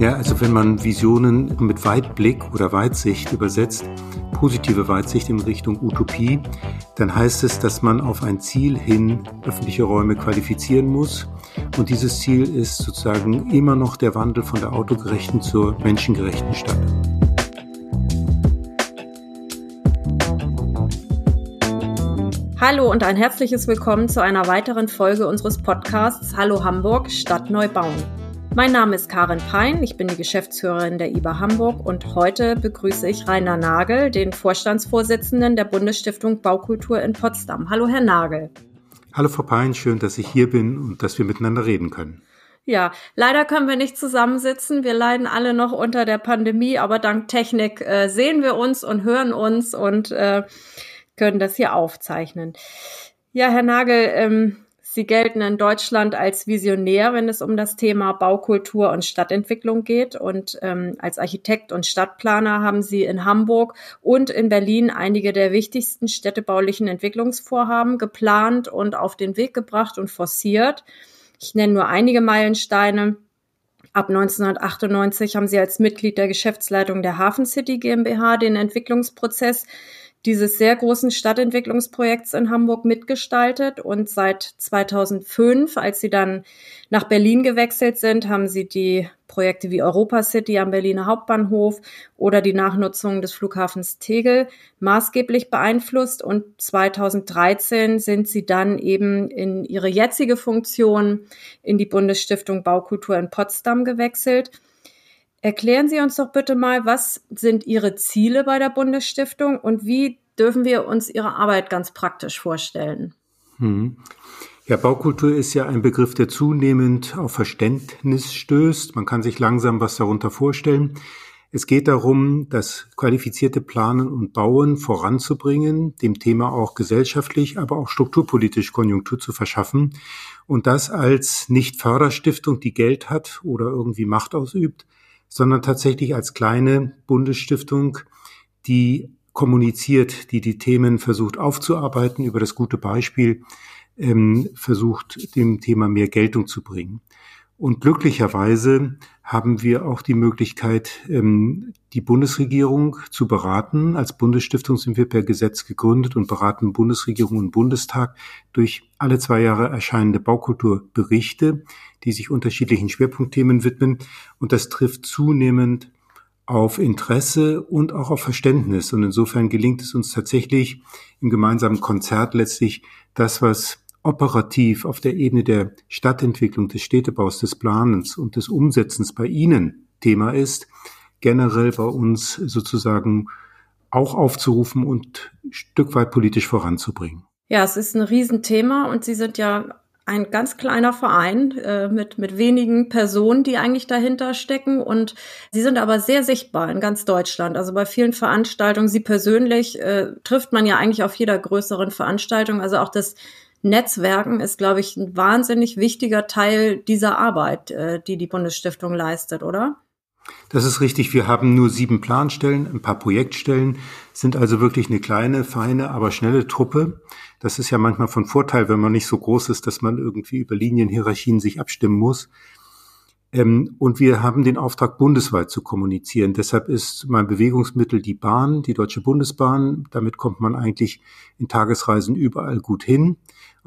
Ja, also wenn man Visionen mit Weitblick oder Weitsicht übersetzt, positive Weitsicht in Richtung Utopie, dann heißt es, dass man auf ein Ziel hin öffentliche Räume qualifizieren muss. Und dieses Ziel ist sozusagen immer noch der Wandel von der autogerechten zur menschengerechten Stadt. Hallo und ein herzliches Willkommen zu einer weiteren Folge unseres Podcasts Hallo Hamburg Stadt neu bauen. Mein Name ist Karin Pein, ich bin die Geschäftsführerin der IBA Hamburg und heute begrüße ich Rainer Nagel, den Vorstandsvorsitzenden der Bundesstiftung Baukultur in Potsdam. Hallo, Herr Nagel. Hallo, Frau Pein, schön, dass ich hier bin und dass wir miteinander reden können. Ja, leider können wir nicht zusammensitzen. Wir leiden alle noch unter der Pandemie, aber dank Technik äh, sehen wir uns und hören uns und äh, können das hier aufzeichnen. Ja, Herr Nagel, ähm, Sie gelten in Deutschland als Visionär, wenn es um das Thema Baukultur und Stadtentwicklung geht. Und ähm, als Architekt und Stadtplaner haben Sie in Hamburg und in Berlin einige der wichtigsten städtebaulichen Entwicklungsvorhaben geplant und auf den Weg gebracht und forciert. Ich nenne nur einige Meilensteine. Ab 1998 haben Sie als Mitglied der Geschäftsleitung der Hafen City GmbH den Entwicklungsprozess dieses sehr großen Stadtentwicklungsprojekts in Hamburg mitgestaltet. Und seit 2005, als sie dann nach Berlin gewechselt sind, haben sie die Projekte wie Europa City am Berliner Hauptbahnhof oder die Nachnutzung des Flughafens Tegel maßgeblich beeinflusst. Und 2013 sind sie dann eben in ihre jetzige Funktion in die Bundesstiftung Baukultur in Potsdam gewechselt Erklären Sie uns doch bitte mal, was sind Ihre Ziele bei der Bundesstiftung und wie dürfen wir uns Ihre Arbeit ganz praktisch vorstellen? Hm. Ja, Baukultur ist ja ein Begriff, der zunehmend auf Verständnis stößt. Man kann sich langsam was darunter vorstellen. Es geht darum, das qualifizierte Planen und Bauen voranzubringen, dem Thema auch gesellschaftlich, aber auch strukturpolitisch Konjunktur zu verschaffen und das als nicht Förderstiftung, die Geld hat oder irgendwie Macht ausübt, sondern tatsächlich als kleine Bundesstiftung, die kommuniziert, die die Themen versucht aufzuarbeiten, über das gute Beispiel ähm, versucht, dem Thema mehr Geltung zu bringen. Und glücklicherweise haben wir auch die Möglichkeit, ähm, die Bundesregierung zu beraten. Als Bundesstiftung sind wir per Gesetz gegründet und beraten Bundesregierung und Bundestag durch alle zwei Jahre erscheinende Baukulturberichte, die sich unterschiedlichen Schwerpunktthemen widmen. Und das trifft zunehmend auf Interesse und auch auf Verständnis. Und insofern gelingt es uns tatsächlich im gemeinsamen Konzert letztlich das, was operativ auf der Ebene der Stadtentwicklung, des Städtebaus, des Planens und des Umsetzens bei Ihnen Thema ist, generell bei uns sozusagen auch aufzurufen und Stück weit politisch voranzubringen. Ja, es ist ein Riesenthema und Sie sind ja ein ganz kleiner Verein äh, mit, mit wenigen Personen, die eigentlich dahinter stecken. Und sie sind aber sehr sichtbar in ganz Deutschland. Also bei vielen Veranstaltungen, sie persönlich äh, trifft man ja eigentlich auf jeder größeren Veranstaltung. Also auch das Netzwerken ist, glaube ich, ein wahnsinnig wichtiger Teil dieser Arbeit, äh, die die Bundesstiftung leistet, oder? Das ist richtig. Wir haben nur sieben Planstellen, ein paar Projektstellen, sind also wirklich eine kleine, feine, aber schnelle Truppe. Das ist ja manchmal von Vorteil, wenn man nicht so groß ist, dass man irgendwie über Linienhierarchien sich abstimmen muss. Ähm, und wir haben den Auftrag, bundesweit zu kommunizieren. Deshalb ist mein Bewegungsmittel die Bahn, die Deutsche Bundesbahn. Damit kommt man eigentlich in Tagesreisen überall gut hin.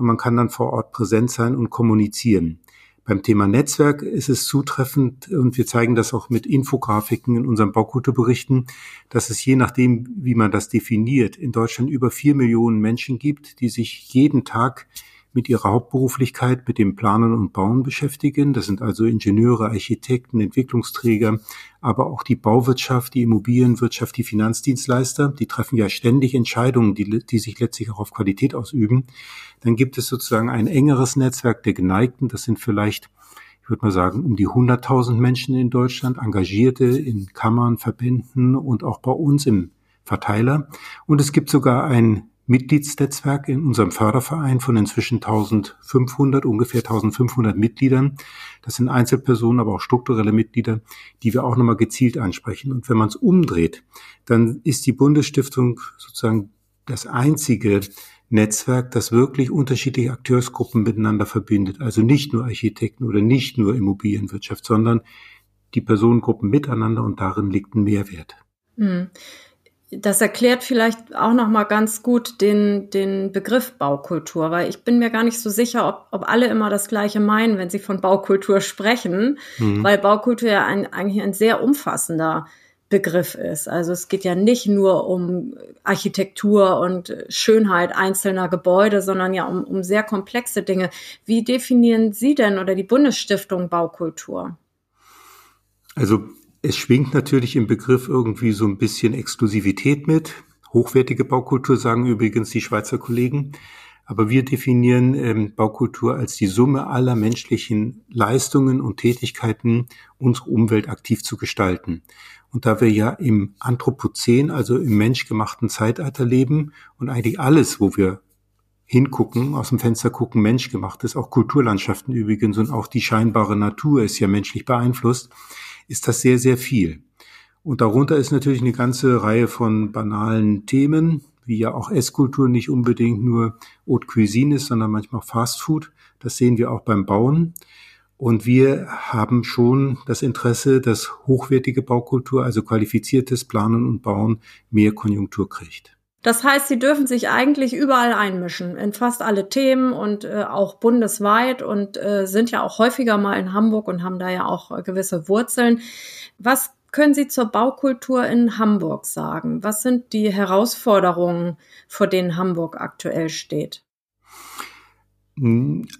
Und man kann dann vor Ort präsent sein und kommunizieren. Beim Thema Netzwerk ist es zutreffend und wir zeigen das auch mit Infografiken in unseren Baukulturberichten, dass es je nachdem, wie man das definiert, in Deutschland über vier Millionen Menschen gibt, die sich jeden Tag mit ihrer Hauptberuflichkeit mit dem Planen und Bauen beschäftigen. Das sind also Ingenieure, Architekten, Entwicklungsträger, aber auch die Bauwirtschaft, die Immobilienwirtschaft, die Finanzdienstleister. Die treffen ja ständig Entscheidungen, die, die sich letztlich auch auf Qualität ausüben. Dann gibt es sozusagen ein engeres Netzwerk der Geneigten. Das sind vielleicht ich würde mal sagen, um die 100.000 Menschen in Deutschland, Engagierte in Kammern, Verbänden und auch bei uns im Verteiler. Und es gibt sogar ein Mitgliedsnetzwerk in unserem Förderverein von inzwischen 1500, ungefähr 1500 Mitgliedern. Das sind Einzelpersonen, aber auch strukturelle Mitglieder, die wir auch nochmal gezielt ansprechen. Und wenn man es umdreht, dann ist die Bundesstiftung sozusagen das einzige Netzwerk, das wirklich unterschiedliche Akteursgruppen miteinander verbindet. Also nicht nur Architekten oder nicht nur Immobilienwirtschaft, sondern die Personengruppen miteinander und darin liegt ein Mehrwert. Hm. Das erklärt vielleicht auch noch mal ganz gut den, den Begriff Baukultur, weil ich bin mir gar nicht so sicher, ob, ob alle immer das Gleiche meinen, wenn sie von Baukultur sprechen, mhm. weil Baukultur ja ein, eigentlich ein sehr umfassender Begriff ist. Also es geht ja nicht nur um Architektur und Schönheit einzelner Gebäude, sondern ja um, um sehr komplexe Dinge. Wie definieren Sie denn oder die Bundesstiftung Baukultur? Also es schwingt natürlich im Begriff irgendwie so ein bisschen Exklusivität mit. Hochwertige Baukultur sagen übrigens die Schweizer Kollegen. Aber wir definieren ähm, Baukultur als die Summe aller menschlichen Leistungen und Tätigkeiten, unsere Umwelt aktiv zu gestalten. Und da wir ja im Anthropozän, also im menschgemachten Zeitalter leben und eigentlich alles, wo wir hingucken, aus dem Fenster gucken, menschgemacht ist, auch Kulturlandschaften übrigens und auch die scheinbare Natur ist ja menschlich beeinflusst, ist das sehr, sehr viel. Und darunter ist natürlich eine ganze Reihe von banalen Themen, wie ja auch Esskultur nicht unbedingt nur Haute Cuisine ist, sondern manchmal Fast Food. Das sehen wir auch beim Bauen. Und wir haben schon das Interesse, dass hochwertige Baukultur, also qualifiziertes Planen und Bauen, mehr Konjunktur kriegt. Das heißt, sie dürfen sich eigentlich überall einmischen, in fast alle Themen und äh, auch bundesweit und äh, sind ja auch häufiger mal in Hamburg und haben da ja auch äh, gewisse Wurzeln. Was können Sie zur Baukultur in Hamburg sagen? Was sind die Herausforderungen, vor denen Hamburg aktuell steht?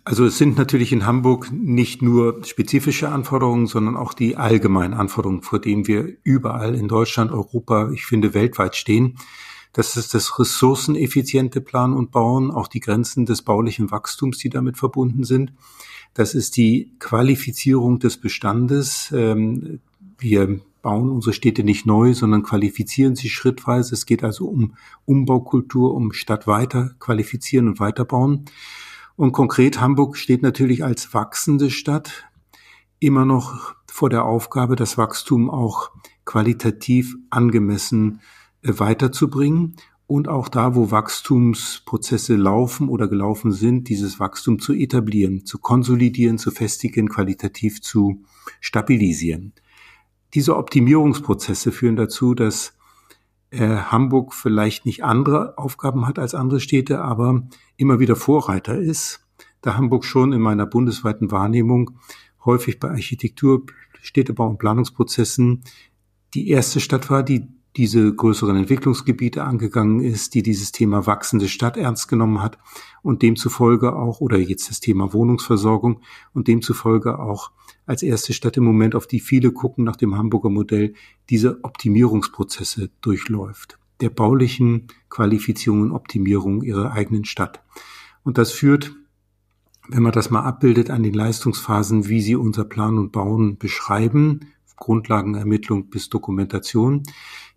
Also es sind natürlich in Hamburg nicht nur spezifische Anforderungen, sondern auch die allgemeinen Anforderungen, vor denen wir überall in Deutschland, Europa, ich finde weltweit stehen. Das ist das ressourceneffiziente Planen und Bauen, auch die Grenzen des baulichen Wachstums, die damit verbunden sind. Das ist die Qualifizierung des Bestandes. Ähm, wir bauen unsere Städte nicht neu, sondern qualifizieren sie schrittweise. Es geht also um Umbaukultur, um Stadt weiter qualifizieren und weiterbauen. Und konkret Hamburg steht natürlich als wachsende Stadt immer noch vor der Aufgabe, das Wachstum auch qualitativ angemessen weiterzubringen und auch da, wo Wachstumsprozesse laufen oder gelaufen sind, dieses Wachstum zu etablieren, zu konsolidieren, zu festigen, qualitativ zu stabilisieren. Diese Optimierungsprozesse führen dazu, dass äh, Hamburg vielleicht nicht andere Aufgaben hat als andere Städte, aber immer wieder Vorreiter ist, da Hamburg schon in meiner bundesweiten Wahrnehmung häufig bei Architektur, Städtebau und Planungsprozessen die erste Stadt war, die diese größeren Entwicklungsgebiete angegangen ist, die dieses Thema wachsende Stadt ernst genommen hat und demzufolge auch, oder jetzt das Thema Wohnungsversorgung und demzufolge auch als erste Stadt im Moment, auf die viele gucken nach dem Hamburger Modell, diese Optimierungsprozesse durchläuft, der baulichen Qualifizierung und Optimierung ihrer eigenen Stadt. Und das führt, wenn man das mal abbildet, an den Leistungsphasen, wie sie unser Plan und Bauen beschreiben, Grundlagenermittlung bis Dokumentation,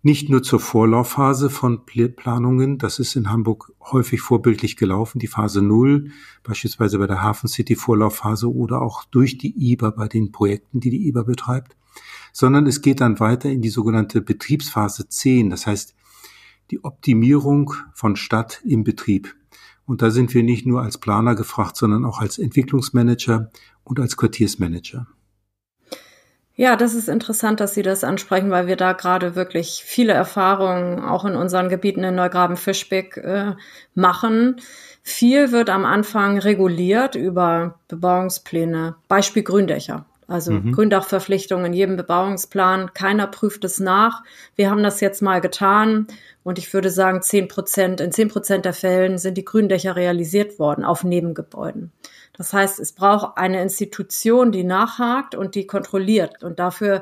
nicht nur zur Vorlaufphase von Planungen, das ist in Hamburg häufig vorbildlich gelaufen, die Phase Null, beispielsweise bei der Hafen City Vorlaufphase oder auch durch die IBA bei den Projekten, die die IBA betreibt, sondern es geht dann weiter in die sogenannte Betriebsphase 10, das heißt die Optimierung von Stadt im Betrieb. Und da sind wir nicht nur als Planer gefragt, sondern auch als Entwicklungsmanager und als Quartiersmanager. Ja, das ist interessant, dass Sie das ansprechen, weil wir da gerade wirklich viele Erfahrungen auch in unseren Gebieten in Neugraben-Fischbeck äh, machen. Viel wird am Anfang reguliert über Bebauungspläne, Beispiel Gründächer. Also mhm. Gründachverpflichtung in jedem Bebauungsplan. Keiner prüft es nach. Wir haben das jetzt mal getan. Und ich würde sagen, zehn Prozent, in zehn Prozent der Fällen sind die Gründächer realisiert worden auf Nebengebäuden. Das heißt, es braucht eine Institution, die nachhakt und die kontrolliert und dafür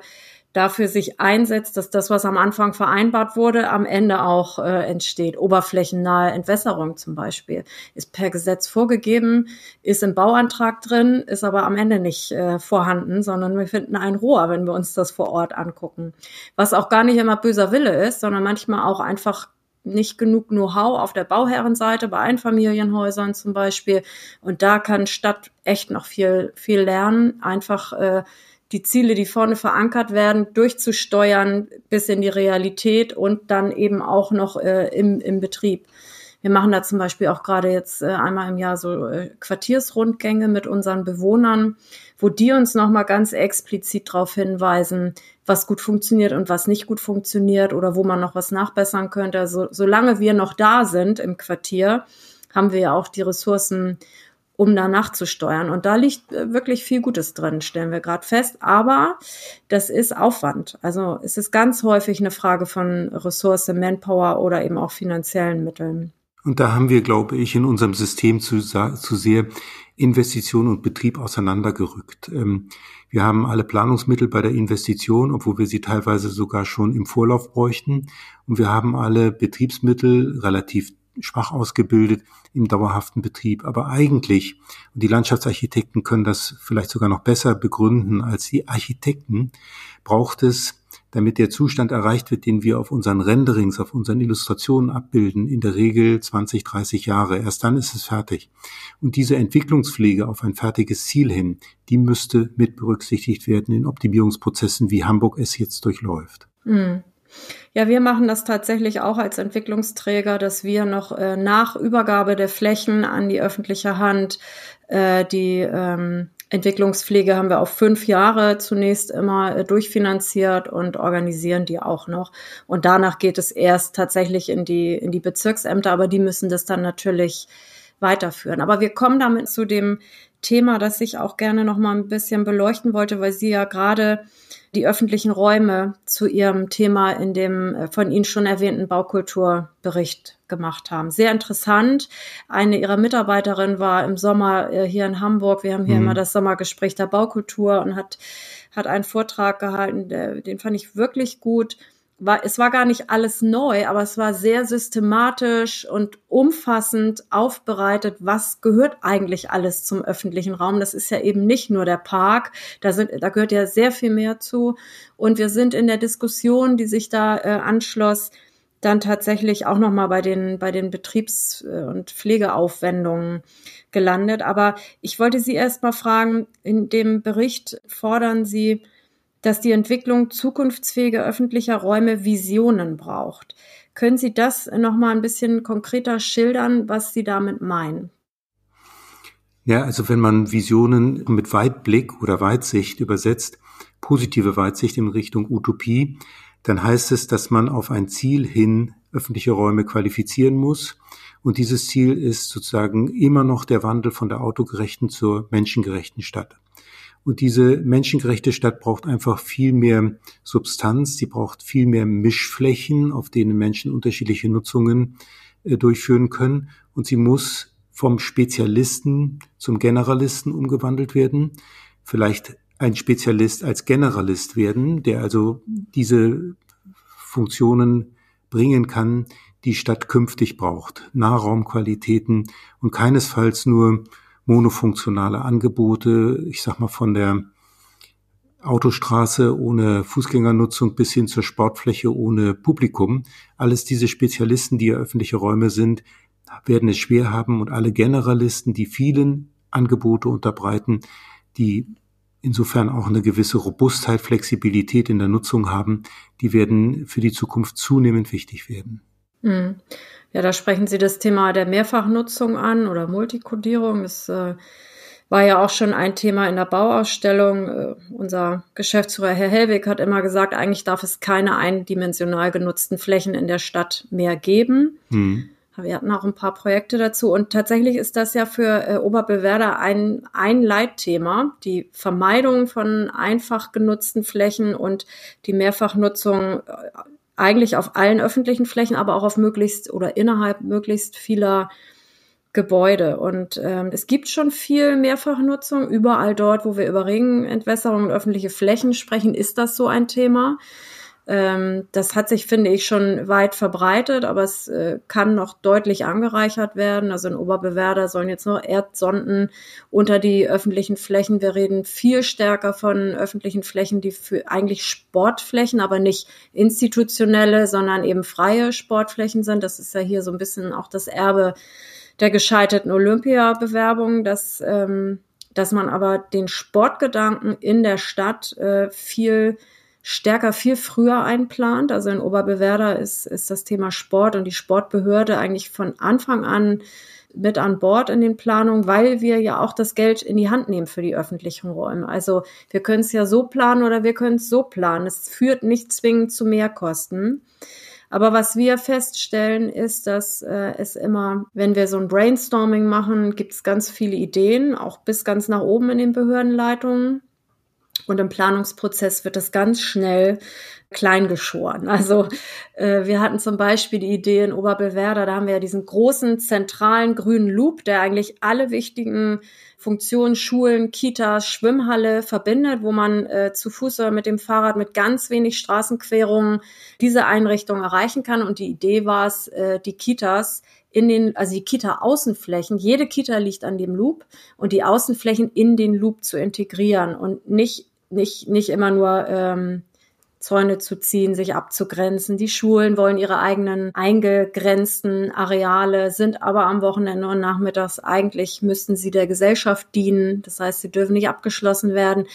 dafür sich einsetzt, dass das, was am Anfang vereinbart wurde, am Ende auch äh, entsteht. Oberflächennahe Entwässerung zum Beispiel ist per Gesetz vorgegeben, ist im Bauantrag drin, ist aber am Ende nicht äh, vorhanden, sondern wir finden ein Rohr, wenn wir uns das vor Ort angucken. Was auch gar nicht immer böser Wille ist, sondern manchmal auch einfach nicht genug Know-how auf der Bauherrenseite, bei Einfamilienhäusern zum Beispiel. Und da kann Stadt echt noch viel, viel lernen, einfach äh, die Ziele, die vorne verankert werden, durchzusteuern bis in die Realität und dann eben auch noch äh, im, im Betrieb. Wir machen da zum Beispiel auch gerade jetzt äh, einmal im Jahr so äh, Quartiersrundgänge mit unseren Bewohnern, wo die uns nochmal ganz explizit darauf hinweisen, was gut funktioniert und was nicht gut funktioniert oder wo man noch was nachbessern könnte. Also solange wir noch da sind im Quartier, haben wir ja auch die Ressourcen, um da nachzusteuern. Und da liegt äh, wirklich viel Gutes drin, stellen wir gerade fest. Aber das ist Aufwand. Also es ist ganz häufig eine Frage von Ressource, Manpower oder eben auch finanziellen Mitteln. Und da haben wir, glaube ich, in unserem System zu, zu sehr Investition und Betrieb auseinandergerückt. Ähm, wir haben alle Planungsmittel bei der Investition, obwohl wir sie teilweise sogar schon im Vorlauf bräuchten. Und wir haben alle Betriebsmittel relativ schwach ausgebildet im dauerhaften Betrieb. Aber eigentlich, und die Landschaftsarchitekten können das vielleicht sogar noch besser begründen als die Architekten, braucht es, damit der Zustand erreicht wird, den wir auf unseren Renderings, auf unseren Illustrationen abbilden, in der Regel 20, 30 Jahre. Erst dann ist es fertig. Und diese Entwicklungspflege auf ein fertiges Ziel hin, die müsste mit berücksichtigt werden in Optimierungsprozessen, wie Hamburg es jetzt durchläuft. Mhm. Ja, wir machen das tatsächlich auch als Entwicklungsträger, dass wir noch äh, nach Übergabe der Flächen an die öffentliche Hand äh, die ähm, Entwicklungspflege haben wir auf fünf Jahre zunächst immer äh, durchfinanziert und organisieren die auch noch. Und danach geht es erst tatsächlich in die, in die Bezirksämter, aber die müssen das dann natürlich weiterführen. Aber wir kommen damit zu dem Thema, das ich auch gerne noch mal ein bisschen beleuchten wollte, weil Sie ja gerade die öffentlichen Räume zu Ihrem Thema in dem äh, von Ihnen schon erwähnten Baukulturbericht gemacht haben. Sehr interessant. Eine Ihrer Mitarbeiterinnen war im Sommer äh, hier in Hamburg. Wir haben hier mhm. immer das Sommergespräch der Baukultur und hat, hat einen Vortrag gehalten, den fand ich wirklich gut war, es war gar nicht alles neu, aber es war sehr systematisch und umfassend aufbereitet, was gehört eigentlich alles zum öffentlichen Raum. Das ist ja eben nicht nur der Park, da, sind, da gehört ja sehr viel mehr zu. Und wir sind in der Diskussion, die sich da äh, anschloss, dann tatsächlich auch nochmal bei den, bei den Betriebs- und Pflegeaufwendungen gelandet. Aber ich wollte Sie erst mal fragen, in dem Bericht fordern Sie, dass die Entwicklung zukunftsfähiger öffentlicher Räume Visionen braucht. Können Sie das noch mal ein bisschen konkreter schildern, was Sie damit meinen? Ja, also wenn man Visionen mit Weitblick oder Weitsicht übersetzt, positive Weitsicht in Richtung Utopie, dann heißt es, dass man auf ein Ziel hin öffentliche Räume qualifizieren muss. Und dieses Ziel ist sozusagen immer noch der Wandel von der autogerechten zur menschengerechten Stadt. Und diese menschengerechte Stadt braucht einfach viel mehr Substanz, sie braucht viel mehr Mischflächen, auf denen Menschen unterschiedliche Nutzungen äh, durchführen können. Und sie muss vom Spezialisten zum Generalisten umgewandelt werden. Vielleicht ein Spezialist als Generalist werden, der also diese Funktionen bringen kann, die Stadt künftig braucht. Nahraumqualitäten und keinesfalls nur monofunktionale Angebote, ich sag mal von der Autostraße ohne Fußgängernutzung bis hin zur Sportfläche ohne Publikum. Alles diese Spezialisten, die ja öffentliche Räume sind, werden es schwer haben und alle Generalisten, die vielen Angebote unterbreiten, die insofern auch eine gewisse Robustheit, Flexibilität in der Nutzung haben, die werden für die Zukunft zunehmend wichtig werden. Mhm. Ja, da sprechen Sie das Thema der Mehrfachnutzung an oder Multikodierung. Das äh, war ja auch schon ein Thema in der Bauausstellung. Äh, unser Geschäftsführer Herr Hellwig hat immer gesagt, eigentlich darf es keine eindimensional genutzten Flächen in der Stadt mehr geben. Mhm. Wir hatten auch ein paar Projekte dazu und tatsächlich ist das ja für äh, Oberbewerder ein, ein Leitthema, die Vermeidung von einfach genutzten Flächen und die Mehrfachnutzung äh, eigentlich auf allen öffentlichen Flächen, aber auch auf möglichst oder innerhalb möglichst vieler Gebäude. Und ähm, es gibt schon viel Mehrfachnutzung. Überall dort, wo wir über Regenentwässerung und öffentliche Flächen sprechen, ist das so ein Thema. Ähm, das hat sich, finde ich, schon weit verbreitet, aber es äh, kann noch deutlich angereichert werden. Also in Oberbewerder sollen jetzt noch Erdsonden unter die öffentlichen Flächen. Wir reden viel stärker von öffentlichen Flächen, die für eigentlich Sportflächen, aber nicht institutionelle, sondern eben freie Sportflächen sind. Das ist ja hier so ein bisschen auch das Erbe der gescheiterten Olympiabewerbung, dass, ähm, dass man aber den Sportgedanken in der Stadt äh, viel stärker viel früher einplant. Also in Oberbewerder ist, ist das Thema Sport und die Sportbehörde eigentlich von Anfang an mit an Bord in den Planungen, weil wir ja auch das Geld in die Hand nehmen für die öffentlichen Räume. Also wir können es ja so planen oder wir können es so planen. Es führt nicht zwingend zu Mehrkosten. Aber was wir feststellen, ist, dass äh, es immer, wenn wir so ein Brainstorming machen, gibt es ganz viele Ideen, auch bis ganz nach oben in den Behördenleitungen. Und im Planungsprozess wird das ganz schnell kleingeschoren. Also äh, wir hatten zum Beispiel die Idee in Oberbewerder, da haben wir ja diesen großen zentralen grünen Loop, der eigentlich alle wichtigen Funktionen, Schulen, Kitas, Schwimmhalle verbindet, wo man äh, zu Fuß oder mit dem Fahrrad mit ganz wenig Straßenquerungen diese Einrichtung erreichen kann. Und die Idee war es, äh, die Kitas in den, also die Kita-Außenflächen, jede Kita liegt an dem Loop und die Außenflächen in den Loop zu integrieren und nicht, nicht, nicht immer nur ähm, Zäune zu ziehen, sich abzugrenzen. Die Schulen wollen ihre eigenen eingegrenzten Areale, sind aber am Wochenende und nachmittags eigentlich müssten sie der Gesellschaft dienen. Das heißt, sie dürfen nicht abgeschlossen werden.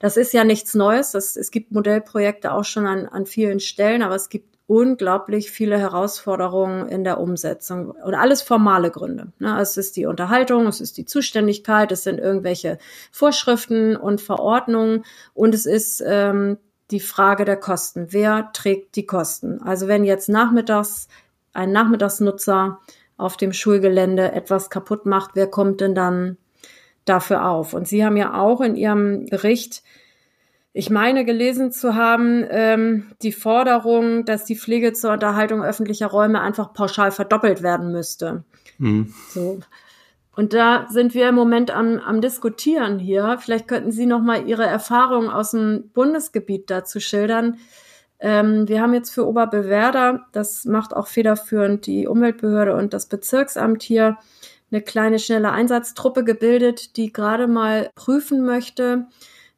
Das ist ja nichts Neues. Das, es gibt Modellprojekte auch schon an, an vielen Stellen, aber es gibt unglaublich viele Herausforderungen in der Umsetzung und alles formale Gründe. Ne? Es ist die Unterhaltung, es ist die Zuständigkeit, es sind irgendwelche Vorschriften und Verordnungen und es ist ähm, die Frage der Kosten. Wer trägt die Kosten? Also wenn jetzt nachmittags ein Nachmittagsnutzer auf dem Schulgelände etwas kaputt macht, wer kommt denn dann dafür auf? Und Sie haben ja auch in Ihrem Bericht, ich meine gelesen zu haben, ähm, die Forderung, dass die Pflege zur Unterhaltung öffentlicher Räume einfach pauschal verdoppelt werden müsste. Mhm. So. Und da sind wir im Moment am, am Diskutieren hier. Vielleicht könnten Sie noch mal Ihre Erfahrungen aus dem Bundesgebiet dazu schildern. Ähm, wir haben jetzt für Oberbewerder, das macht auch federführend die Umweltbehörde und das Bezirksamt hier, eine kleine schnelle Einsatztruppe gebildet, die gerade mal prüfen möchte,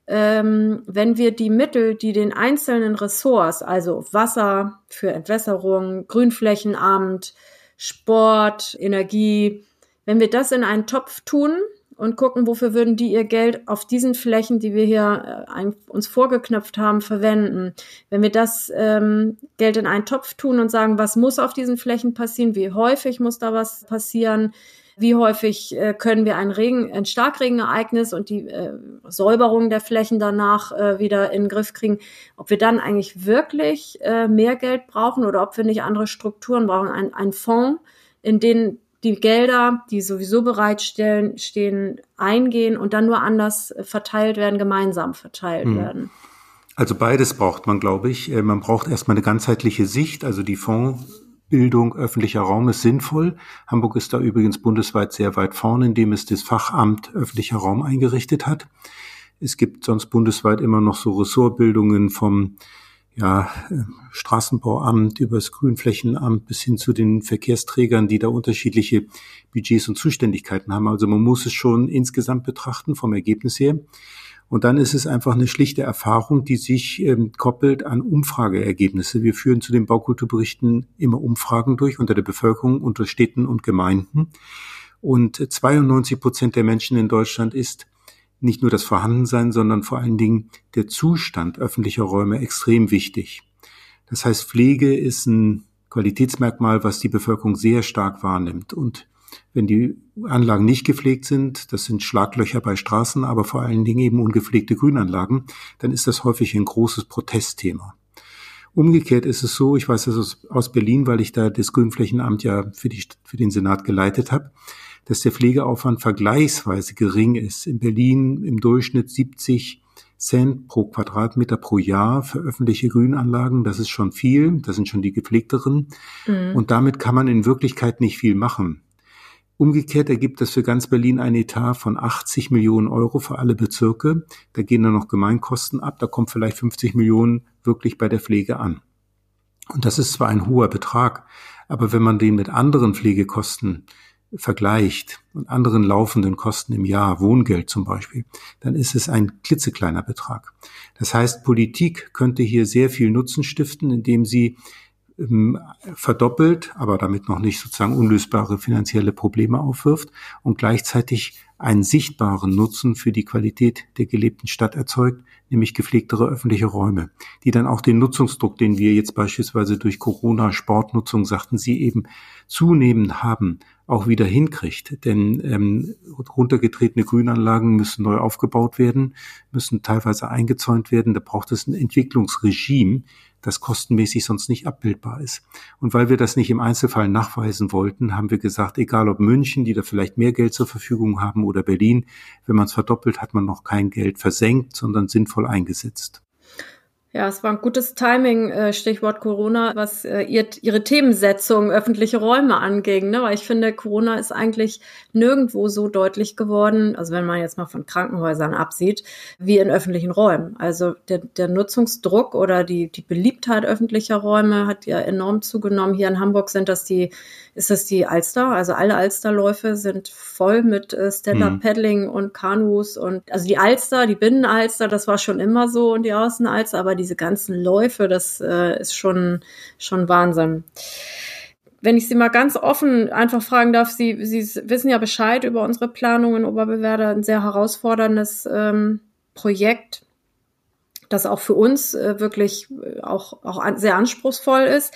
ähm, wenn wir die Mittel, die den einzelnen Ressorts, also Wasser für Entwässerung, Grünflächenamt, Sport, Energie, wenn wir das in einen Topf tun und gucken, wofür würden die ihr Geld auf diesen Flächen, die wir hier äh, uns vorgeknöpft haben, verwenden. Wenn wir das ähm, Geld in einen Topf tun und sagen, was muss auf diesen Flächen passieren, wie häufig muss da was passieren, wie häufig äh, können wir ein Regen, ein Starkregenereignis und die äh, Säuberung der Flächen danach äh, wieder in den Griff kriegen, ob wir dann eigentlich wirklich äh, mehr Geld brauchen oder ob wir nicht andere Strukturen brauchen, ein, ein Fonds, in den die Gelder, die sowieso bereitstellen, stehen, eingehen und dann nur anders verteilt werden, gemeinsam verteilt hm. werden. Also beides braucht man, glaube ich. Äh, man braucht erstmal eine ganzheitliche Sicht. Also die Fondsbildung öffentlicher Raum ist sinnvoll. Hamburg ist da übrigens bundesweit sehr weit vorne, indem es das Fachamt öffentlicher Raum eingerichtet hat. Es gibt sonst bundesweit immer noch so Ressortbildungen vom ja, Straßenbauamt, über das Grünflächenamt bis hin zu den Verkehrsträgern, die da unterschiedliche Budgets und Zuständigkeiten haben. Also man muss es schon insgesamt betrachten vom Ergebnis her. Und dann ist es einfach eine schlichte Erfahrung, die sich ähm, koppelt an Umfrageergebnisse. Wir führen zu den Baukulturberichten immer Umfragen durch unter der Bevölkerung, unter Städten und Gemeinden. Und 92 Prozent der Menschen in Deutschland ist nicht nur das Vorhandensein, sondern vor allen Dingen der Zustand öffentlicher Räume extrem wichtig. Das heißt, Pflege ist ein Qualitätsmerkmal, was die Bevölkerung sehr stark wahrnimmt. Und wenn die Anlagen nicht gepflegt sind, das sind Schlaglöcher bei Straßen, aber vor allen Dingen eben ungepflegte Grünanlagen, dann ist das häufig ein großes Protestthema. Umgekehrt ist es so, ich weiß das aus Berlin, weil ich da das Grünflächenamt ja für, die, für den Senat geleitet habe, dass der Pflegeaufwand vergleichsweise gering ist. In Berlin im Durchschnitt 70 Cent pro Quadratmeter pro Jahr für öffentliche Grünanlagen. Das ist schon viel. Das sind schon die gepflegteren. Mhm. Und damit kann man in Wirklichkeit nicht viel machen. Umgekehrt ergibt das für ganz Berlin ein Etat von 80 Millionen Euro für alle Bezirke. Da gehen dann noch Gemeinkosten ab. Da kommt vielleicht 50 Millionen wirklich bei der Pflege an. Und das ist zwar ein hoher Betrag, aber wenn man den mit anderen Pflegekosten vergleicht und anderen laufenden Kosten im Jahr, Wohngeld zum Beispiel, dann ist es ein klitzekleiner Betrag. Das heißt, Politik könnte hier sehr viel Nutzen stiften, indem sie verdoppelt, aber damit noch nicht sozusagen unlösbare finanzielle Probleme aufwirft und gleichzeitig einen sichtbaren Nutzen für die Qualität der gelebten Stadt erzeugt, nämlich gepflegtere öffentliche Räume, die dann auch den Nutzungsdruck, den wir jetzt beispielsweise durch Corona, Sportnutzung, sagten Sie eben, zunehmend haben, auch wieder hinkriegt. Denn ähm, runtergetretene Grünanlagen müssen neu aufgebaut werden, müssen teilweise eingezäunt werden. Da braucht es ein Entwicklungsregime, das kostenmäßig sonst nicht abbildbar ist. Und weil wir das nicht im Einzelfall nachweisen wollten, haben wir gesagt, egal ob München, die da vielleicht mehr Geld zur Verfügung haben, oder Berlin, wenn man es verdoppelt, hat man noch kein Geld versenkt, sondern sinnvoll eingesetzt. Ja, es war ein gutes Timing, äh, Stichwort Corona, was äh, ihr, ihre Themensetzung öffentliche Räume anging. Ne? Weil ich finde, Corona ist eigentlich nirgendwo so deutlich geworden, also wenn man jetzt mal von Krankenhäusern absieht, wie in öffentlichen Räumen. Also der, der Nutzungsdruck oder die, die Beliebtheit öffentlicher Räume hat ja enorm zugenommen. Hier in Hamburg sind das die ist es die Alster. Also alle Alsterläufe sind voll mit äh, Stand-Up-Paddling mhm. und Kanus und also die Alster, die Binnenalster, das war schon immer so und die Außenalster, aber diese ganzen Läufe, das äh, ist schon, schon Wahnsinn. Wenn ich Sie mal ganz offen einfach fragen darf, Sie, Sie wissen ja Bescheid über unsere Planung in Oberbewerder, ein sehr herausforderndes ähm, Projekt das auch für uns äh, wirklich äh, auch, auch an, sehr anspruchsvoll ist.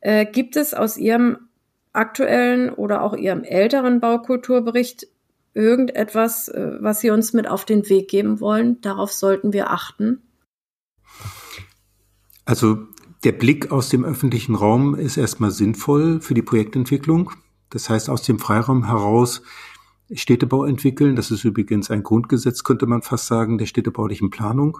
Äh, gibt es aus Ihrem aktuellen oder auch Ihrem älteren Baukulturbericht irgendetwas, äh, was Sie uns mit auf den Weg geben wollen? Darauf sollten wir achten. Also der Blick aus dem öffentlichen Raum ist erstmal sinnvoll für die Projektentwicklung. Das heißt, aus dem Freiraum heraus Städtebau entwickeln. Das ist übrigens ein Grundgesetz, könnte man fast sagen, der städtebaulichen Planung.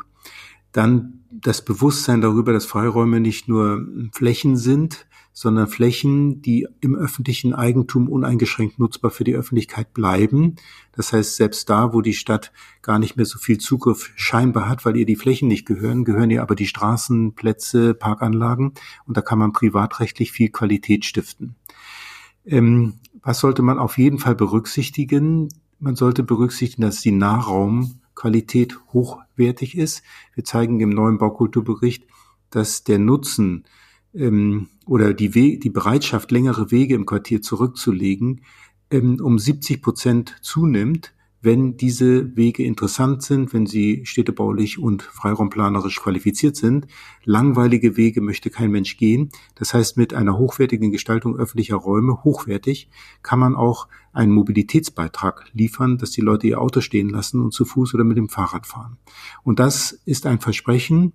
Dann das Bewusstsein darüber, dass Freiräume nicht nur Flächen sind, sondern Flächen, die im öffentlichen Eigentum uneingeschränkt nutzbar für die Öffentlichkeit bleiben. Das heißt, selbst da, wo die Stadt gar nicht mehr so viel Zugriff scheinbar hat, weil ihr die Flächen nicht gehören, gehören ihr aber die Straßen, Plätze, Parkanlagen und da kann man privatrechtlich viel Qualität stiften. Ähm, was sollte man auf jeden Fall berücksichtigen? Man sollte berücksichtigen, dass die Nahraumqualität hochwertig ist. Wir zeigen im neuen Baukulturbericht, dass der Nutzen ähm, oder die, die Bereitschaft, längere Wege im Quartier zurückzulegen, ähm, um 70 Prozent zunimmt, wenn diese Wege interessant sind, wenn sie städtebaulich und freiraumplanerisch qualifiziert sind. Langweilige Wege möchte kein Mensch gehen. Das heißt, mit einer hochwertigen Gestaltung öffentlicher Räume, hochwertig, kann man auch einen Mobilitätsbeitrag liefern, dass die Leute ihr Auto stehen lassen und zu Fuß oder mit dem Fahrrad fahren. Und das ist ein Versprechen,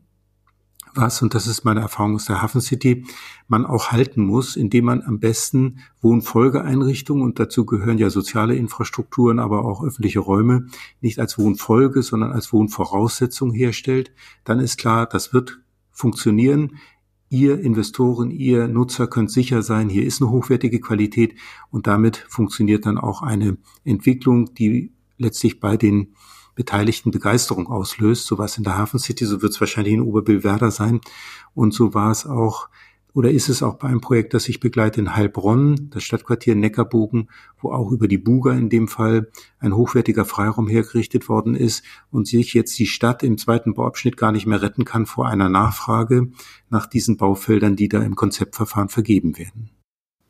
was, und das ist meine Erfahrung aus der Hafen City, man auch halten muss, indem man am besten Wohnfolgeeinrichtungen, und dazu gehören ja soziale Infrastrukturen, aber auch öffentliche Räume, nicht als Wohnfolge, sondern als Wohnvoraussetzung herstellt, dann ist klar, das wird funktionieren. Ihr Investoren, ihr Nutzer könnt sicher sein, hier ist eine hochwertige Qualität und damit funktioniert dann auch eine Entwicklung, die letztlich bei den Beteiligten Begeisterung auslöst. So war es in der Hafen City, so wird es wahrscheinlich in Oberbillwerder sein. Und so war es auch oder ist es auch bei einem Projekt, das ich begleite in Heilbronn, das Stadtquartier Neckarbogen, wo auch über die Buga in dem Fall ein hochwertiger Freiraum hergerichtet worden ist und sich jetzt die Stadt im zweiten Bauabschnitt gar nicht mehr retten kann vor einer Nachfrage nach diesen Baufeldern, die da im Konzeptverfahren vergeben werden.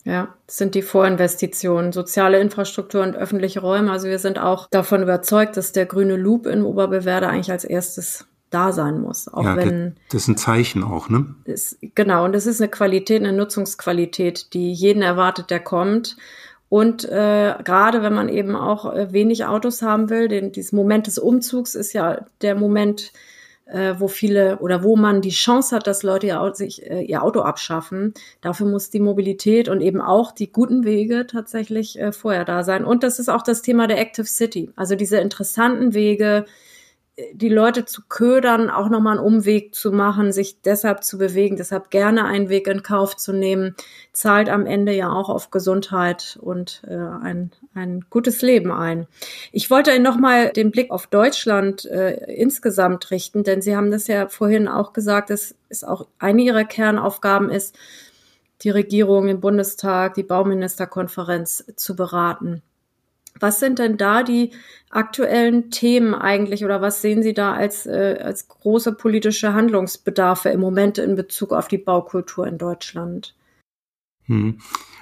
Ja, das sind die Vorinvestitionen, soziale Infrastruktur und öffentliche Räume. Also wir sind auch davon überzeugt, dass der grüne Loop in Oberbewerder eigentlich als erstes da sein muss. Auch ja, wenn das ist ein Zeichen auch, ne? Ist, genau, und das ist eine Qualität, eine Nutzungsqualität, die jeden erwartet, der kommt. Und äh, gerade wenn man eben auch äh, wenig Autos haben will, den, dieses Moment des Umzugs ist ja der Moment, äh, wo viele oder wo man die Chance hat, dass Leute ihr, sich äh, ihr Auto abschaffen. Dafür muss die Mobilität und eben auch die guten Wege tatsächlich äh, vorher da sein. Und das ist auch das Thema der Active City. Also diese interessanten Wege, die Leute zu ködern, auch nochmal einen Umweg zu machen, sich deshalb zu bewegen, deshalb gerne einen Weg in Kauf zu nehmen, zahlt am Ende ja auch auf Gesundheit und äh, ein, ein gutes Leben ein. Ich wollte nochmal den Blick auf Deutschland äh, insgesamt richten, denn Sie haben das ja vorhin auch gesagt, dass es auch eine Ihrer Kernaufgaben ist, die Regierung, den Bundestag, die Bauministerkonferenz zu beraten. Was sind denn da die aktuellen Themen eigentlich oder was sehen Sie da als, äh, als große politische Handlungsbedarfe im Moment in Bezug auf die Baukultur in Deutschland? Hm.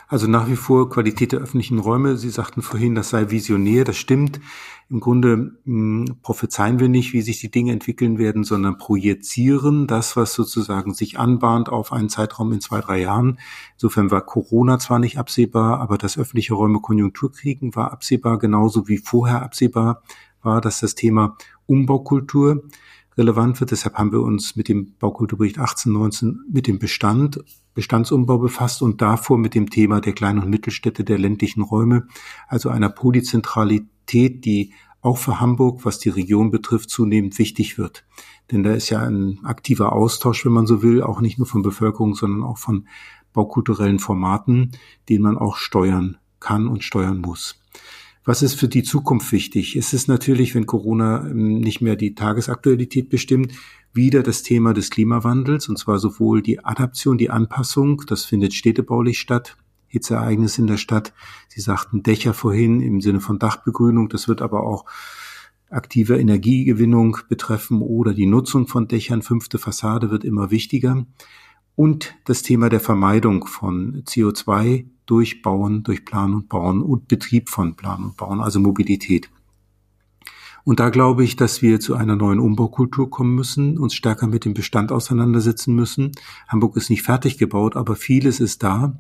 Also nach wie vor Qualität der öffentlichen Räume. Sie sagten vorhin, das sei visionär. Das stimmt. Im Grunde mh, hm, prophezeien wir nicht, wie sich die Dinge entwickeln werden, sondern projizieren das, was sozusagen sich anbahnt auf einen Zeitraum in zwei, drei Jahren. Insofern war Corona zwar nicht absehbar, aber dass öffentliche Räume Konjunktur kriegen, war absehbar, genauso wie vorher absehbar war, dass das Thema Umbaukultur relevant wird. Deshalb haben wir uns mit dem Baukulturbericht 1819 mit dem Bestand, Bestandsumbau befasst und davor mit dem Thema der kleinen und Mittelstädte der ländlichen Räume, also einer Polyzentralität, die auch für Hamburg, was die Region betrifft, zunehmend wichtig wird. Denn da ist ja ein aktiver Austausch, wenn man so will, auch nicht nur von Bevölkerung, sondern auch von baukulturellen Formaten, den man auch steuern kann und steuern muss. Was ist für die Zukunft wichtig? Es ist natürlich, wenn Corona ähm, nicht mehr die Tagesaktualität bestimmt, wieder das Thema des Klimawandels, und zwar sowohl die Adaption, die Anpassung, das findet städtebaulich statt, Hitzeereignisse in der Stadt. Sie sagten Dächer vorhin im Sinne von Dachbegrünung, das wird aber auch aktive Energiegewinnung betreffen oder die Nutzung von Dächern. Fünfte Fassade wird immer wichtiger. Und das Thema der Vermeidung von CO2 durch Bauen, durch Plan und Bauen und Betrieb von Plan und Bauen, also Mobilität. Und da glaube ich, dass wir zu einer neuen Umbaukultur kommen müssen, uns stärker mit dem Bestand auseinandersetzen müssen. Hamburg ist nicht fertig gebaut, aber vieles ist da.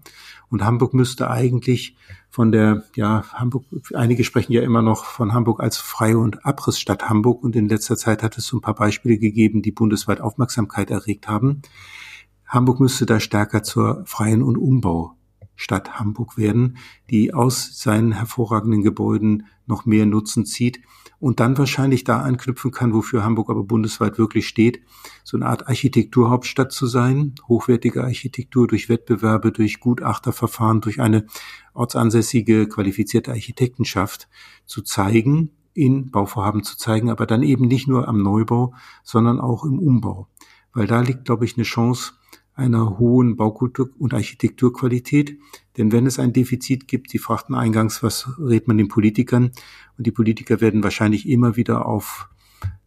Und Hamburg müsste eigentlich von der, ja, Hamburg, einige sprechen ja immer noch von Hamburg als Freie- und Abrissstadt Hamburg. Und in letzter Zeit hat es so ein paar Beispiele gegeben, die bundesweit Aufmerksamkeit erregt haben. Hamburg müsste da stärker zur freien und Umbau Stadt Hamburg werden, die aus seinen hervorragenden Gebäuden noch mehr Nutzen zieht und dann wahrscheinlich da anknüpfen kann, wofür Hamburg aber bundesweit wirklich steht, so eine Art Architekturhauptstadt zu sein, hochwertige Architektur durch Wettbewerbe, durch Gutachterverfahren, durch eine ortsansässige, qualifizierte Architektenschaft zu zeigen, in Bauvorhaben zu zeigen, aber dann eben nicht nur am Neubau, sondern auch im Umbau. Weil da liegt, glaube ich, eine Chance, einer hohen Baukultur- und Architekturqualität. Denn wenn es ein Defizit gibt, Sie fragten eingangs, was rät man den Politikern? Und die Politiker werden wahrscheinlich immer wieder auf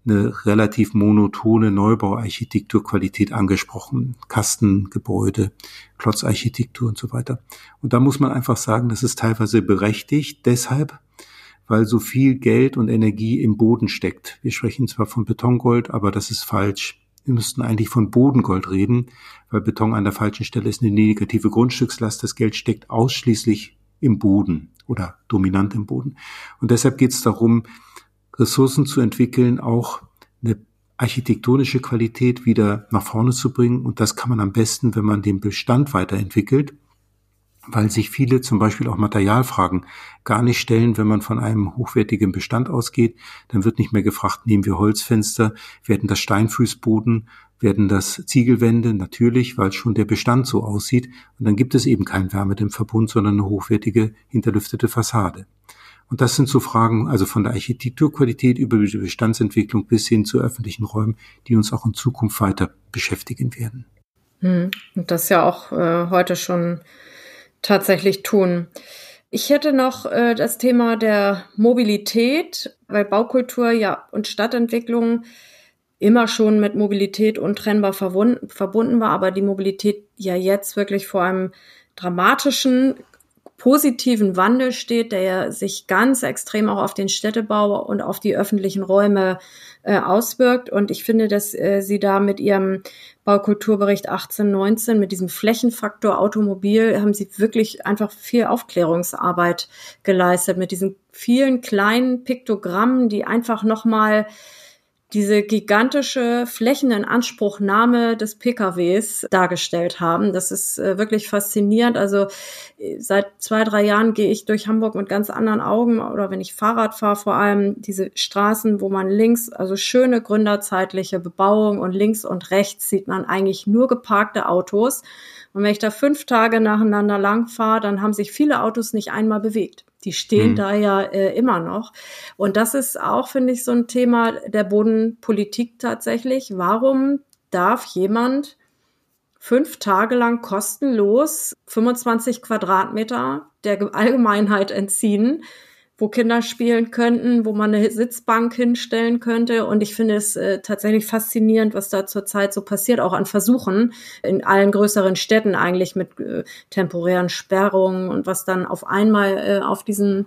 eine relativ monotone Neubauarchitekturqualität angesprochen. Kastengebäude, Klotzarchitektur und so weiter. Und da muss man einfach sagen, das ist teilweise berechtigt. Deshalb, weil so viel Geld und Energie im Boden steckt. Wir sprechen zwar von Betongold, aber das ist falsch. Wir müssten eigentlich von Bodengold reden, weil Beton an der falschen Stelle ist eine negative Grundstückslast. Das Geld steckt ausschließlich im Boden oder dominant im Boden. Und deshalb geht es darum, Ressourcen zu entwickeln, auch eine architektonische Qualität wieder nach vorne zu bringen. Und das kann man am besten, wenn man den Bestand weiterentwickelt weil sich viele zum Beispiel auch Materialfragen gar nicht stellen, wenn man von einem hochwertigen Bestand ausgeht. Dann wird nicht mehr gefragt, nehmen wir Holzfenster, werden das Steinfußboden, werden das Ziegelwände, natürlich, weil schon der Bestand so aussieht. Und dann gibt es eben keinen Wärmedämmverbund, sondern eine hochwertige hinterlüftete Fassade. Und das sind so Fragen, also von der Architekturqualität über die Bestandsentwicklung bis hin zu öffentlichen Räumen, die uns auch in Zukunft weiter beschäftigen werden. Hm. Und das ja auch äh, heute schon tatsächlich tun. Ich hätte noch äh, das Thema der Mobilität, weil Baukultur ja und Stadtentwicklung immer schon mit Mobilität untrennbar verbunden war, aber die Mobilität ja jetzt wirklich vor einem dramatischen positiven Wandel steht, der ja sich ganz extrem auch auf den Städtebau und auf die öffentlichen Räume äh, auswirkt. Und ich finde, dass äh, Sie da mit Ihrem Baukulturbericht 1819, mit diesem Flächenfaktor Automobil, haben Sie wirklich einfach viel Aufklärungsarbeit geleistet mit diesen vielen kleinen Piktogrammen, die einfach nochmal diese gigantische Flächeninanspruchnahme des PKWs dargestellt haben. Das ist äh, wirklich faszinierend. Also äh, seit zwei, drei Jahren gehe ich durch Hamburg mit ganz anderen Augen oder wenn ich Fahrrad fahre, vor allem diese Straßen, wo man links, also schöne gründerzeitliche Bebauung und links und rechts sieht man eigentlich nur geparkte Autos. Und wenn ich da fünf Tage nacheinander lang fahre, dann haben sich viele Autos nicht einmal bewegt. Die stehen hm. da ja äh, immer noch. Und das ist auch, finde ich, so ein Thema der Bodenpolitik tatsächlich. Warum darf jemand fünf Tage lang kostenlos 25 Quadratmeter der Allgemeinheit entziehen, wo Kinder spielen könnten, wo man eine Sitzbank hinstellen könnte. Und ich finde es äh, tatsächlich faszinierend, was da zurzeit so passiert, auch an Versuchen in allen größeren Städten eigentlich mit äh, temporären Sperrungen und was dann auf einmal äh, auf diesen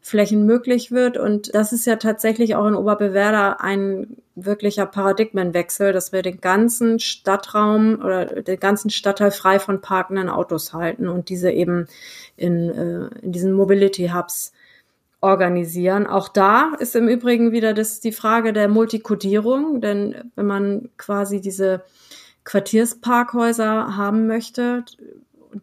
Flächen möglich wird. Und das ist ja tatsächlich auch in Oberbewerder ein wirklicher Paradigmenwechsel, dass wir den ganzen Stadtraum oder den ganzen Stadtteil frei von parkenden Autos halten und diese eben in, äh, in diesen Mobility Hubs organisieren. Auch da ist im Übrigen wieder das, die Frage der Multikodierung, denn wenn man quasi diese Quartiersparkhäuser haben möchte,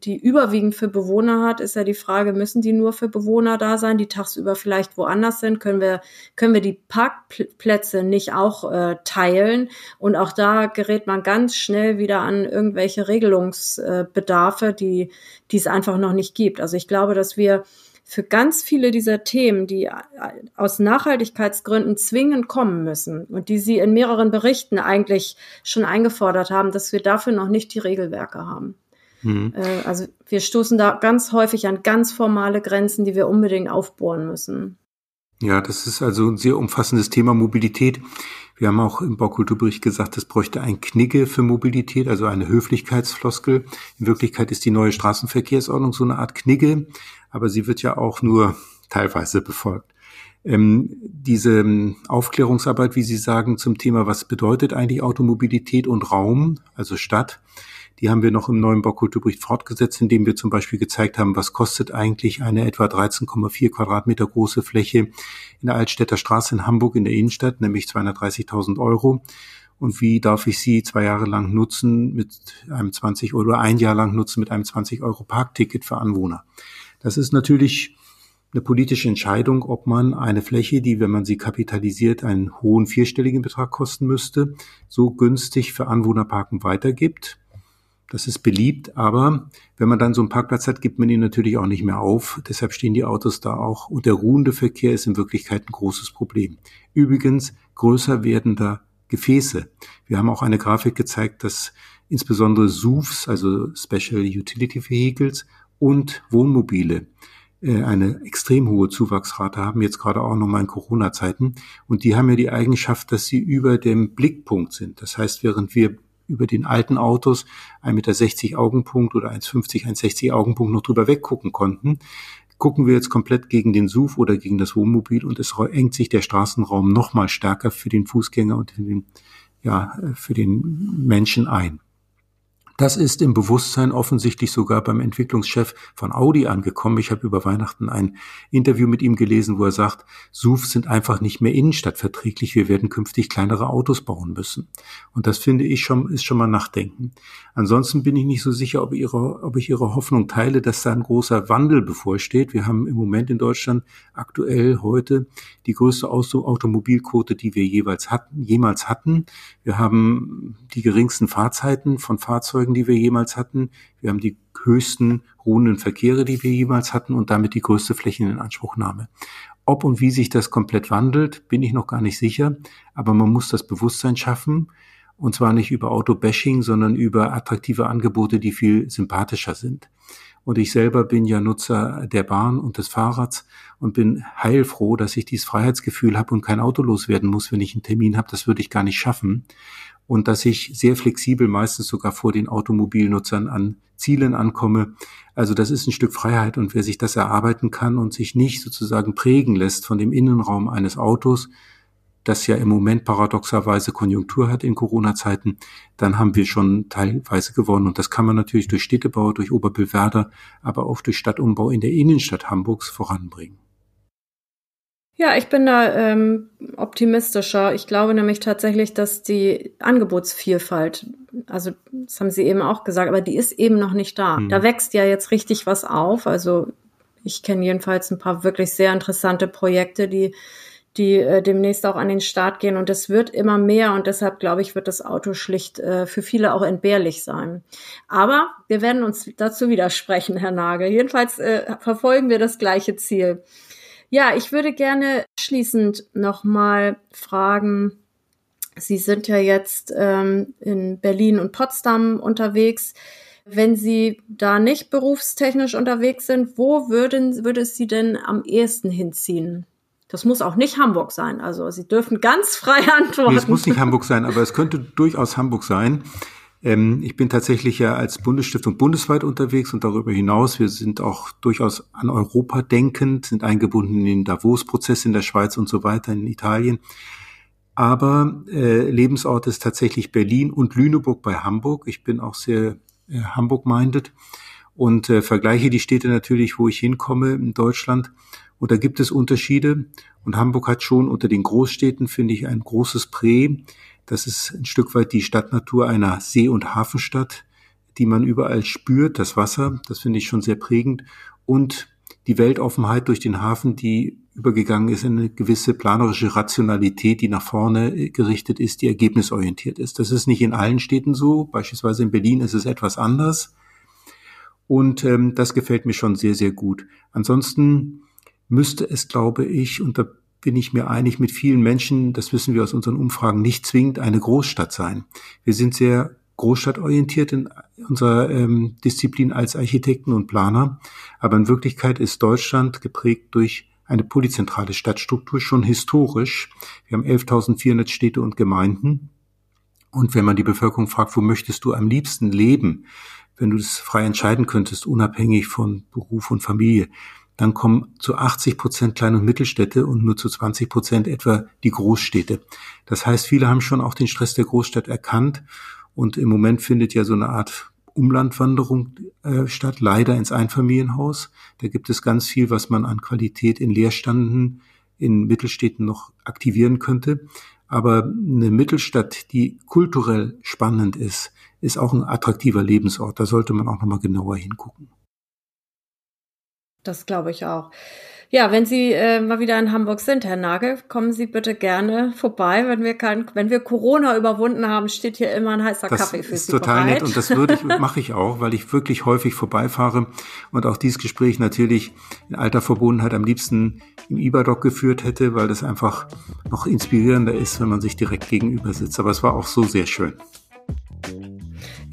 die überwiegend für Bewohner hat, ist ja die Frage, müssen die nur für Bewohner da sein, die tagsüber vielleicht woanders sind? Können wir, können wir die Parkplätze nicht auch äh, teilen? Und auch da gerät man ganz schnell wieder an irgendwelche Regelungsbedarfe, die, die es einfach noch nicht gibt. Also ich glaube, dass wir für ganz viele dieser Themen, die aus Nachhaltigkeitsgründen zwingend kommen müssen und die Sie in mehreren Berichten eigentlich schon eingefordert haben, dass wir dafür noch nicht die Regelwerke haben. Mhm. Äh, also wir stoßen da ganz häufig an ganz formale Grenzen, die wir unbedingt aufbohren müssen. Ja, das ist also ein sehr umfassendes Thema Mobilität. Wir haben auch im Baukulturbericht gesagt, es bräuchte ein Knigge für Mobilität, also eine Höflichkeitsfloskel. In Wirklichkeit ist die neue Straßenverkehrsordnung so eine Art Knigge, aber sie wird ja auch nur teilweise befolgt. Ähm, diese ähm, Aufklärungsarbeit, wie Sie sagen, zum Thema, was bedeutet eigentlich Automobilität und Raum, also Stadt, die haben wir noch im neuen Baukulturbericht fortgesetzt, indem wir zum Beispiel gezeigt haben, was kostet eigentlich eine etwa 13,4 Quadratmeter große Fläche in der Altstädter Straße in Hamburg in der Innenstadt, nämlich 230.000 Euro. Und wie darf ich sie zwei Jahre lang nutzen mit einem 20 oder ein Jahr lang nutzen mit einem 20 Euro Parkticket für Anwohner? Das ist natürlich eine politische Entscheidung, ob man eine Fläche, die, wenn man sie kapitalisiert, einen hohen vierstelligen Betrag kosten müsste, so günstig für Anwohnerparken weitergibt. Das ist beliebt, aber wenn man dann so einen Parkplatz hat, gibt man ihn natürlich auch nicht mehr auf. Deshalb stehen die Autos da auch. Und der ruhende Verkehr ist in Wirklichkeit ein großes Problem. Übrigens größer werdender Gefäße. Wir haben auch eine Grafik gezeigt, dass insbesondere SUVs, also Special Utility Vehicles, und Wohnmobile äh, eine extrem hohe Zuwachsrate haben, jetzt gerade auch nochmal in Corona-Zeiten. Und die haben ja die Eigenschaft, dass sie über dem Blickpunkt sind. Das heißt, während wir über den alten Autos 1,60 Meter Augenpunkt oder 1,50, 1,60 Augenpunkt noch drüber weggucken konnten, gucken wir jetzt komplett gegen den SUV oder gegen das Wohnmobil und es engt sich der Straßenraum noch mal stärker für den Fußgänger und für den, ja, für den Menschen ein. Das ist im Bewusstsein offensichtlich sogar beim Entwicklungschef von Audi angekommen. Ich habe über Weihnachten ein Interview mit ihm gelesen, wo er sagt, SUVs sind einfach nicht mehr innenstadtverträglich. Wir werden künftig kleinere Autos bauen müssen. Und das finde ich schon, ist schon mal Nachdenken. Ansonsten bin ich nicht so sicher, ob, ihre, ob ich Ihre Hoffnung teile, dass da ein großer Wandel bevorsteht. Wir haben im Moment in Deutschland aktuell heute die größte Automobilquote, die wir jeweils hatten, jemals hatten. Wir haben die geringsten Fahrzeiten von Fahrzeugen, die wir jemals hatten. Wir haben die höchsten ruhenden Verkehre, die wir jemals hatten und damit die größte Flächeninanspruchnahme. Ob und wie sich das komplett wandelt, bin ich noch gar nicht sicher, aber man muss das Bewusstsein schaffen, und zwar nicht über Autobashing, sondern über attraktive Angebote, die viel sympathischer sind. Und ich selber bin ja Nutzer der Bahn und des Fahrrads und bin heilfroh, dass ich dieses Freiheitsgefühl habe und kein Auto loswerden muss, wenn ich einen Termin habe. Das würde ich gar nicht schaffen. Und dass ich sehr flexibel meistens sogar vor den Automobilnutzern an Zielen ankomme. Also das ist ein Stück Freiheit. Und wer sich das erarbeiten kann und sich nicht sozusagen prägen lässt von dem Innenraum eines Autos, das ja im Moment paradoxerweise Konjunktur hat in Corona-Zeiten, dann haben wir schon teilweise gewonnen. Und das kann man natürlich durch Städtebau, durch Oberbillwerder, aber auch durch Stadtumbau in der Innenstadt Hamburgs voranbringen. Ja, ich bin da ähm, optimistischer. Ich glaube nämlich tatsächlich, dass die Angebotsvielfalt, also das haben Sie eben auch gesagt, aber die ist eben noch nicht da. Mhm. Da wächst ja jetzt richtig was auf. Also ich kenne jedenfalls ein paar wirklich sehr interessante Projekte, die die äh, demnächst auch an den Start gehen. Und es wird immer mehr und deshalb glaube ich, wird das Auto schlicht äh, für viele auch entbehrlich sein. Aber wir werden uns dazu widersprechen, Herr Nagel. Jedenfalls äh, verfolgen wir das gleiche Ziel. Ja, ich würde gerne schließend nochmal fragen, Sie sind ja jetzt ähm, in Berlin und Potsdam unterwegs. Wenn Sie da nicht berufstechnisch unterwegs sind, wo würden, würde es Sie denn am ehesten hinziehen? Das muss auch nicht Hamburg sein. Also Sie dürfen ganz frei antworten. Nee, es muss nicht Hamburg sein, aber es könnte durchaus Hamburg sein. Ähm, ich bin tatsächlich ja als Bundesstiftung bundesweit unterwegs und darüber hinaus. Wir sind auch durchaus an Europa denkend, sind eingebunden in den Davos-Prozess in der Schweiz und so weiter, in Italien. Aber äh, Lebensort ist tatsächlich Berlin und Lüneburg bei Hamburg. Ich bin auch sehr äh, Hamburg-minded und äh, vergleiche die Städte natürlich, wo ich hinkomme in Deutschland und da gibt es Unterschiede. Und Hamburg hat schon unter den Großstädten, finde ich, ein großes Prä. Das ist ein Stück weit die Stadtnatur einer See- und Hafenstadt, die man überall spürt, das Wasser. Das finde ich schon sehr prägend. Und die Weltoffenheit durch den Hafen, die übergegangen ist in eine gewisse planerische Rationalität, die nach vorne gerichtet ist, die ergebnisorientiert ist. Das ist nicht in allen Städten so. Beispielsweise in Berlin ist es etwas anders. Und ähm, das gefällt mir schon sehr, sehr gut. Ansonsten müsste es, glaube ich, und da bin ich mir einig mit vielen Menschen, das wissen wir aus unseren Umfragen, nicht zwingend eine Großstadt sein. Wir sind sehr großstadtorientiert in unserer ähm, Disziplin als Architekten und Planer, aber in Wirklichkeit ist Deutschland geprägt durch eine polyzentrale Stadtstruktur, schon historisch. Wir haben 11.400 Städte und Gemeinden. Und wenn man die Bevölkerung fragt, wo möchtest du am liebsten leben, wenn du das frei entscheiden könntest, unabhängig von Beruf und Familie, dann kommen zu 80 Prozent Klein- und Mittelstädte und nur zu 20 Prozent etwa die Großstädte. Das heißt, viele haben schon auch den Stress der Großstadt erkannt und im Moment findet ja so eine Art Umlandwanderung äh, statt, leider ins Einfamilienhaus. Da gibt es ganz viel, was man an Qualität in Leerstanden in Mittelstädten noch aktivieren könnte. Aber eine Mittelstadt, die kulturell spannend ist, ist auch ein attraktiver Lebensort. Da sollte man auch nochmal genauer hingucken. Das glaube ich auch. Ja, wenn Sie äh, mal wieder in Hamburg sind, Herr Nagel, kommen Sie bitte gerne vorbei. Wenn wir kein, wenn wir Corona überwunden haben, steht hier immer ein heißer das Kaffee für ist Sie total bereit. nett und das würde ich, mache ich auch, weil ich wirklich häufig vorbeifahre und auch dieses Gespräch natürlich in alter Verbundenheit am liebsten im Iberdoc geführt hätte, weil das einfach noch inspirierender ist, wenn man sich direkt gegenüber sitzt. Aber es war auch so sehr schön.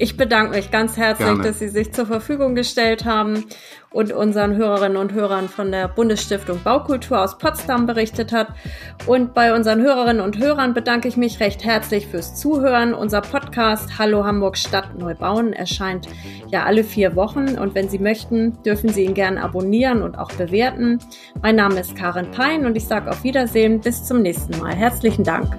Ich bedanke mich ganz herzlich, Gerne. dass Sie sich zur Verfügung gestellt haben und unseren Hörerinnen und Hörern von der Bundesstiftung Baukultur aus Potsdam berichtet hat. Und bei unseren Hörerinnen und Hörern bedanke ich mich recht herzlich fürs Zuhören. Unser Podcast Hallo Hamburg Stadt Neubauen erscheint ja alle vier Wochen und wenn Sie möchten, dürfen Sie ihn gerne abonnieren und auch bewerten. Mein Name ist Karin Pein und ich sage auf Wiedersehen. Bis zum nächsten Mal. Herzlichen Dank.